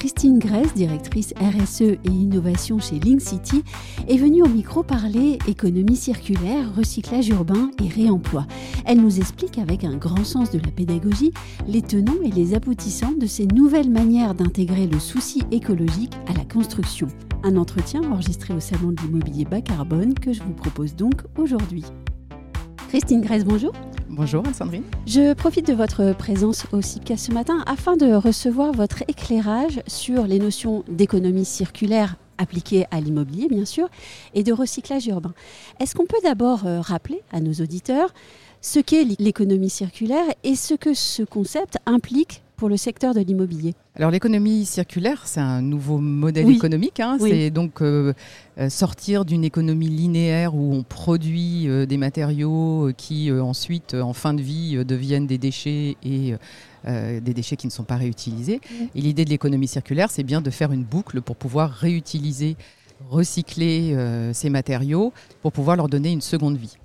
Christine Grèce, directrice RSE et innovation chez Link City, est venue au micro parler économie circulaire, recyclage urbain et réemploi. Elle nous explique avec un grand sens de la pédagogie les tenants et les aboutissants de ces nouvelles manières d'intégrer le souci écologique à la construction. Un entretien enregistré au Salon de l'immobilier bas carbone que je vous propose donc aujourd'hui. Christine Grèce, bonjour. Bonjour Anne-Sandrine. Je profite de votre présence au CIPCA ce matin afin de recevoir votre éclairage sur les notions d'économie circulaire appliquées à l'immobilier, bien sûr, et de recyclage urbain. Est-ce qu'on peut d'abord euh, rappeler à nos auditeurs ce qu'est l'économie circulaire et ce que ce concept implique pour le secteur de l'immobilier Alors l'économie circulaire, c'est un nouveau modèle économique. Hein. C'est donc euh, euh, sortir d'une économie linéaire où on produit euh, des matériaux qui ensuite, en fin de vie, deviennent des déchets et des déchets qui ne sont pas réutilisés. Et l'idée de l'économie circulaire, c'est bien de faire une boucle pour pouvoir réutiliser, recycler ces matériaux pour pouvoir leur donner une seconde vie.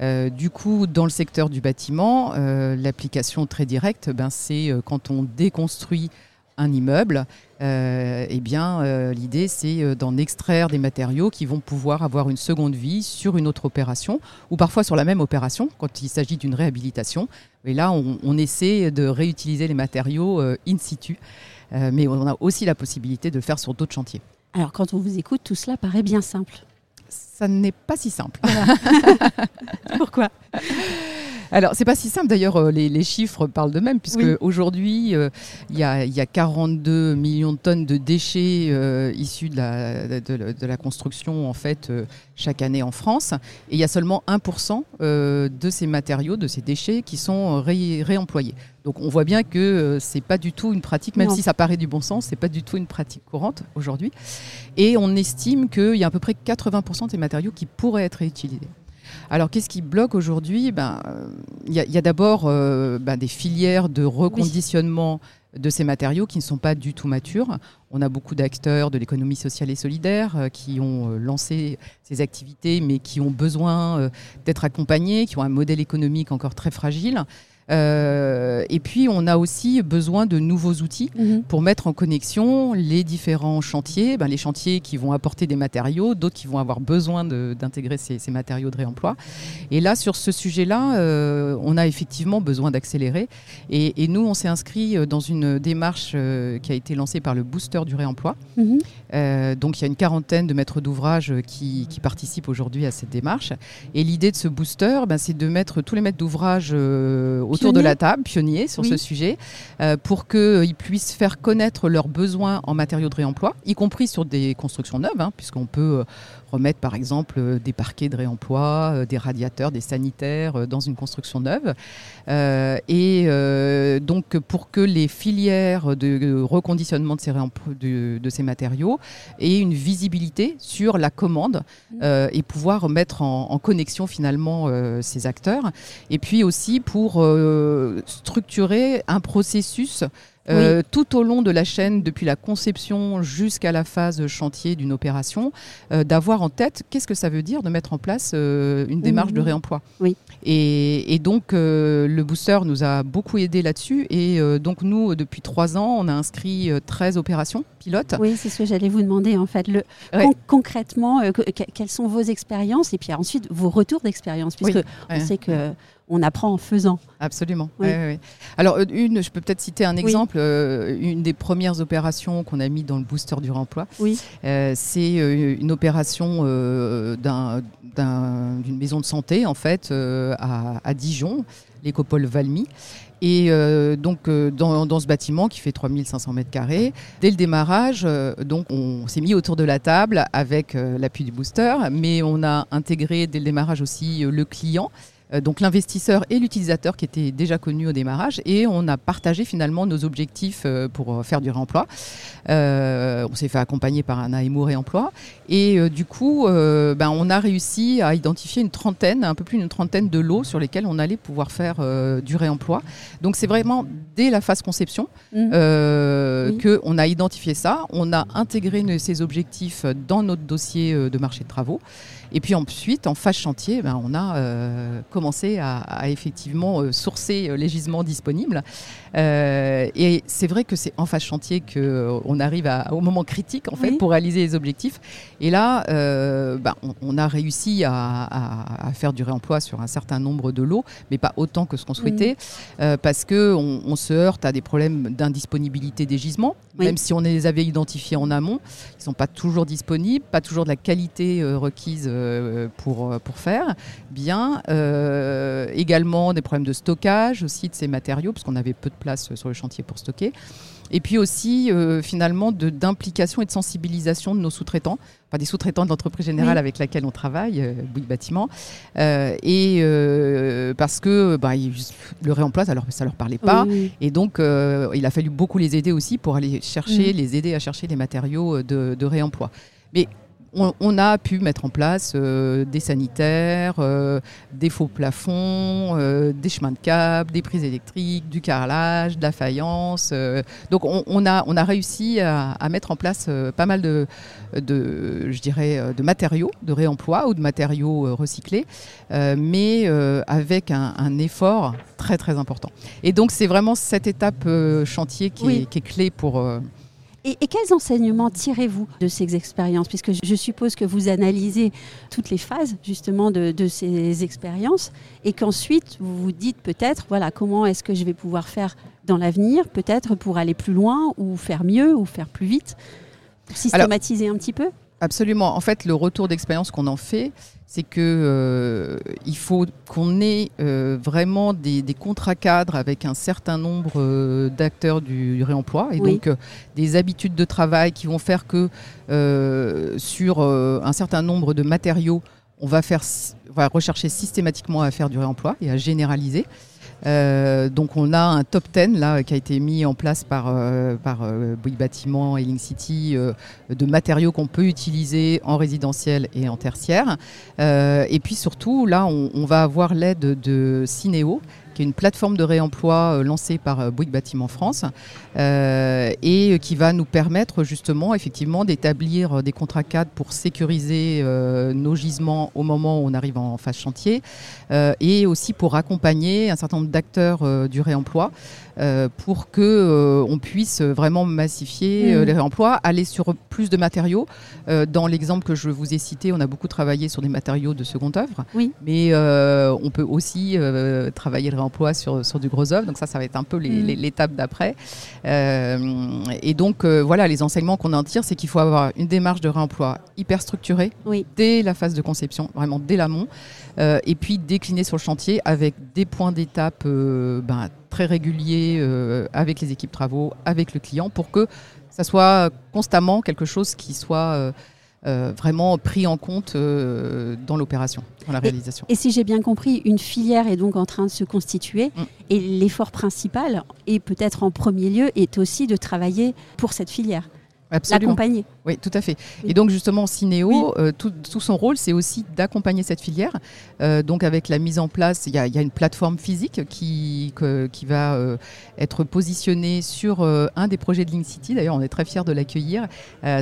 Euh, du coup, dans le secteur du bâtiment, euh, l'application très directe, ben, c'est euh, quand on déconstruit un immeuble, eh bien, l'idée c'est d'en extraire des matériaux qui vont pouvoir avoir une seconde vie sur une autre opération ou parfois sur la même opération quand il s'agit d'une réhabilitation. Et là, on, on, essaie de réutiliser les matériaux in situ, mais on a aussi la possibilité de le faire sur d'autres chantiers. Alors, quand on vous écoute, tout cela paraît bien simple ça n'est pas si simple. Pourquoi? Alors, c'est pas si simple. D'ailleurs, euh, les, chiffres parlent d'eux-mêmes, puisque aujourd'hui, euh, il y, a 42 millions de tonnes de déchets euh, issus de la, de, la, construction, en fait, chaque année en France. Et il y a seulement 1% de ces matériaux, de ces déchets, qui sont réemployés. Donc on voit bien que ce c'est pas du tout une pratique, même si ça paraît du bon sens, c'est pas du tout une pratique courante aujourd'hui. Et on estime qu'il y a à peu près 80% de ces matériaux qui pourraient être réutilisés. Alors, qu'est-ce qui bloque aujourd'hui? Ben, Il y a, d'abord euh, ben, des filières de reconditionnement de ces matériaux qui ne sont pas du tout matures. On a beaucoup d'acteurs de l'économie sociale et solidaire euh, qui ont euh, lancé ces activités, mais qui ont besoin d'être accompagnés, qui ont un modèle économique encore très fragile. Euh, et puis, on a aussi besoin de nouveaux outils mhm. pour mettre en connexion les différents chantiers, ben, les chantiers qui vont apporter des matériaux, d'autres qui vont avoir besoin d'intégrer ces, matériaux de réemploi. Et là, sur ce sujet-là, euh, on a effectivement besoin d'accélérer. Et, nous, on s'est inscrit euh, dans une démarche qui a été lancée par le Booster du réemploi. Mhm. donc, il y a une quarantaine de maîtres d'ouvrage qui, participent aujourd'hui à cette démarche. Et l'idée de ce booster, ben, c'est de mettre tous les maîtres d'ouvrage autour de la table, pionniers sur ce sujet, euh, pour qu'ils puissent faire connaître leurs besoins en matériaux de réemploi, y compris sur des constructions neuves, hein, puisqu'on peut euh, remettre par exemple euh, des parquets de réemploi, des radiateurs, des sanitaires dans une construction neuve. et donc pour que les filières de reconditionnement de ces, de, ces matériaux aient une visibilité sur la commande mmh. et pouvoir mettre en, en connexion finalement ces acteurs. Et puis aussi pour structurer un processus euh, tout au long de la chaîne, depuis la conception jusqu'à la phase chantier d'une opération, euh, d'avoir en tête qu'est-ce que ça veut dire de mettre en place une démarche de mmh. réemploi. Oui. Et, donc, le booster nous a beaucoup aidé là-dessus. Et donc, nous, depuis trois ans, on a inscrit 13 opérations pilotes. Oui, c'est ce que j'allais vous demander, en fait. Le, concrètement, quelles sont vos expériences? Et puis ensuite vos retours d'expérience, puisque on sait que on apprend en faisant. Absolument. Alors, euh, une, je peux peut-être citer un exemple. Euh, une des premières opérations qu'on a mis dans le booster du réemploi, oui. Euh, c'est une opération d'une maison de santé, en fait, à, Dijon, l'écopole Valmy. Et donc dans, ce bâtiment qui fait 3500 mètres carrés, dès le démarrage, donc on s'est mis autour de la table avec l'appui du booster, mais on a intégré dès le démarrage aussi le client donc l'investisseur et l'utilisateur qui étaient déjà connus au démarrage, et on a partagé finalement nos objectifs pour faire du réemploi. on s'est fait accompagner par un AMO réemploi, et du coup, ben, on a réussi à identifier une trentaine, un peu plus d'une trentaine de lots sur lesquels on allait pouvoir faire du réemploi. Donc c'est vraiment dès la phase conception mmh. qu'on a identifié ça, on a intégré ces objectifs dans notre dossier de marché de travaux. Et puis ensuite, en phase chantier, ben, on a euh, commencé à, effectivement euh, sourcer euh, les gisements disponibles. et c'est vrai que c'est en phase chantier qu'on arrive au moment critique en fait pour réaliser les objectifs. Et là, ben, on, a réussi à, faire du réemploi sur un certain nombre de lots, mais pas autant que ce qu'on souhaitait, mm. parce que on, se heurte à des problèmes d'indisponibilité des gisements, même si on les avait identifiés en amont, ils ne sont pas toujours disponibles, pas toujours de la qualité requise pour, pour faire bien. Euh, également des problèmes de stockage aussi de ces matériaux, parce qu'on avait peu de place sur le chantier pour stocker. Et puis aussi, euh, finalement, d'implication et de sensibilisation de nos sous-traitants, enfin des sous-traitants de l'entreprise générale avec laquelle on travaille, euh, Bouygues Bâtiment. et parce que bah, le réemploi, ça leur, ça leur parlait pas. Et donc, il a fallu beaucoup les aider aussi pour aller chercher, les aider à chercher les matériaux de, de réemploi. Mais on, a pu mettre en place euh, des sanitaires, euh, des faux plafonds, euh, des chemins de câbles, des prises électriques, du carrelage, de la faïence. donc on, a, on a réussi à, mettre en place pas mal de, de, je dirais, de matériaux de réemploi ou de matériaux recyclés, mais avec un, effort très très important. Et donc c'est vraiment cette étape chantier qui, est, qui, est, clé pour et, quels enseignements tirez-vous de ces expériences? Puisque je suppose que vous analysez toutes les phases justement de, ces expériences et qu'ensuite vous vous dites peut-être, voilà, comment est-ce que je vais pouvoir faire dans l'avenir, peut-être pour aller plus loin ou faire mieux ou faire plus vite, systématiser un petit peu? Absolument. En fait, le retour d'expérience qu'on en fait, c'est que euh, il faut qu'on ait euh, vraiment des, contrats cadres avec un certain nombre euh, d'acteurs du, réemploi et donc des habitudes de travail qui vont faire que sur un certain nombre de matériaux, on va faire, on va rechercher systématiquement à faire du réemploi et à généraliser. Euh, donc on a un top 10 là qui a été mis en place par, euh, euh, Bâtiment et Link City de matériaux qu'on peut utiliser en résidentiel et en tertiaire. et puis surtout là on, va avoir l'aide de Cinéo qui est une plateforme de réemploi euh, lancée par euh, Bouygues Bâtiment France euh, et qui va nous permettre justement effectivement d'établir des contrats cadres pour sécuriser nos gisements au moment où on arrive en phase chantier et aussi pour accompagner un certain nombre d'acteurs du réemploi pour que on puisse vraiment massifier euh, mm. les réemplois, aller sur plus de matériaux. dans l'exemple que je vous ai cité, on a beaucoup travaillé sur des matériaux de seconde œuvre, oui. mais on peut aussi travailler le réemploi sur, sur du gros œuvre. Donc ça, ça va être un peu mm. l'étape d'après. et donc voilà, les enseignements qu'on en tire, c'est qu'il faut avoir une démarche de réemploi hyper structurée dès la phase de conception, vraiment dès l'amont, et puis décliner sur le chantier avec des points d'étape ben, très régulier euh, avec les équipes travaux, avec le client, pour que ça soit constamment quelque chose qui soit euh, euh, vraiment pris en compte dans l'opération, dans la réalisation. Et, si j'ai bien compris, une filière est donc en train de se constituer mm. et l'effort principal, et peut-être en premier lieu, est aussi de travailler pour cette filière. L'accompagner. Oui, tout à fait. Et donc justement, Cinéo, euh, tout, son rôle, c'est aussi d'accompagner cette filière. Euh, donc avec la mise en place, il y, a une plateforme physique qui, qui va euh, être positionnée sur un des projets de Link City. D'ailleurs, on est très fiers de l'accueillir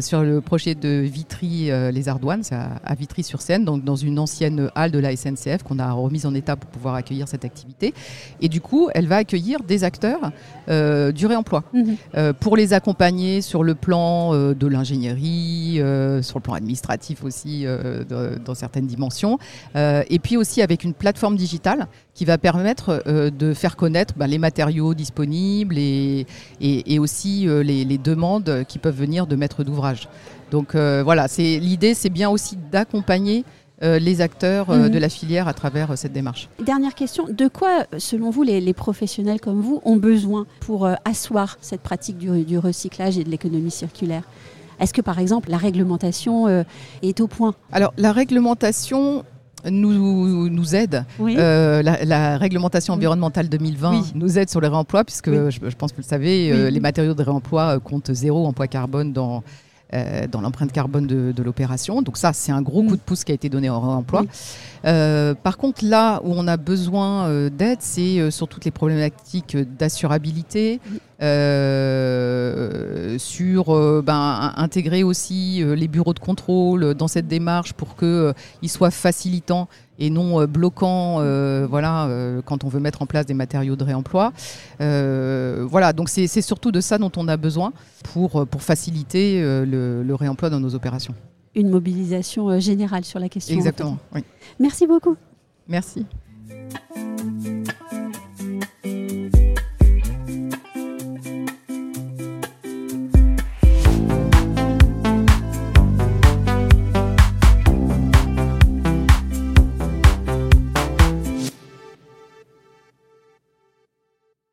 sur le projet de Vitry-les Ardoines, à, Vitry-sur-Seine, donc dans une ancienne halle de la SNCF qu'on a remise en état pour pouvoir accueillir cette activité. Et du coup, elle va accueillir des acteurs du réemploi mhm. pour les accompagner sur le plan de l'ingénierie euh, sur le plan administratif aussi euh, dans certaines dimensions, euh, et puis aussi avec une plateforme digitale qui va permettre de faire connaître ben, les matériaux disponibles et, et, aussi les, les, demandes qui peuvent venir de maîtres d'ouvrage. Donc voilà, c'est l'idée, c'est bien aussi d'accompagner les acteurs mhm. de la filière à travers cette démarche. Dernière question, de quoi, selon vous, les, professionnels comme vous ont besoin pour asseoir cette pratique du, du recyclage et de l'économie circulaire? Est-ce que par exemple la réglementation euh, est au point? Alors la réglementation, nous, nous aide. la, réglementation environnementale 2020 nous aide sur le réemploi, puisque je, pense que vous le savez, les matériaux de réemploi comptent zéro en poids carbone dans euh, dans l'empreinte carbone de, l'opération. Donc ça, c'est un gros coup de pouce qui a été donné au réemploi. Euh, par contre, là où on a besoin euh, d'aide, c'est sur toutes les problématiques d'assurabilité, sur ben, intégrer aussi les bureaux de contrôle dans cette démarche pour qu'ils soient facilitants et non euh, bloquant euh, voilà, euh, quand on veut mettre en place des matériaux de réemploi. voilà, donc c'est surtout de ça dont on a besoin pour, pour faciliter le, réemploi dans nos opérations. Une mobilisation générale sur la question. Exactement, oui. Merci beaucoup. Merci.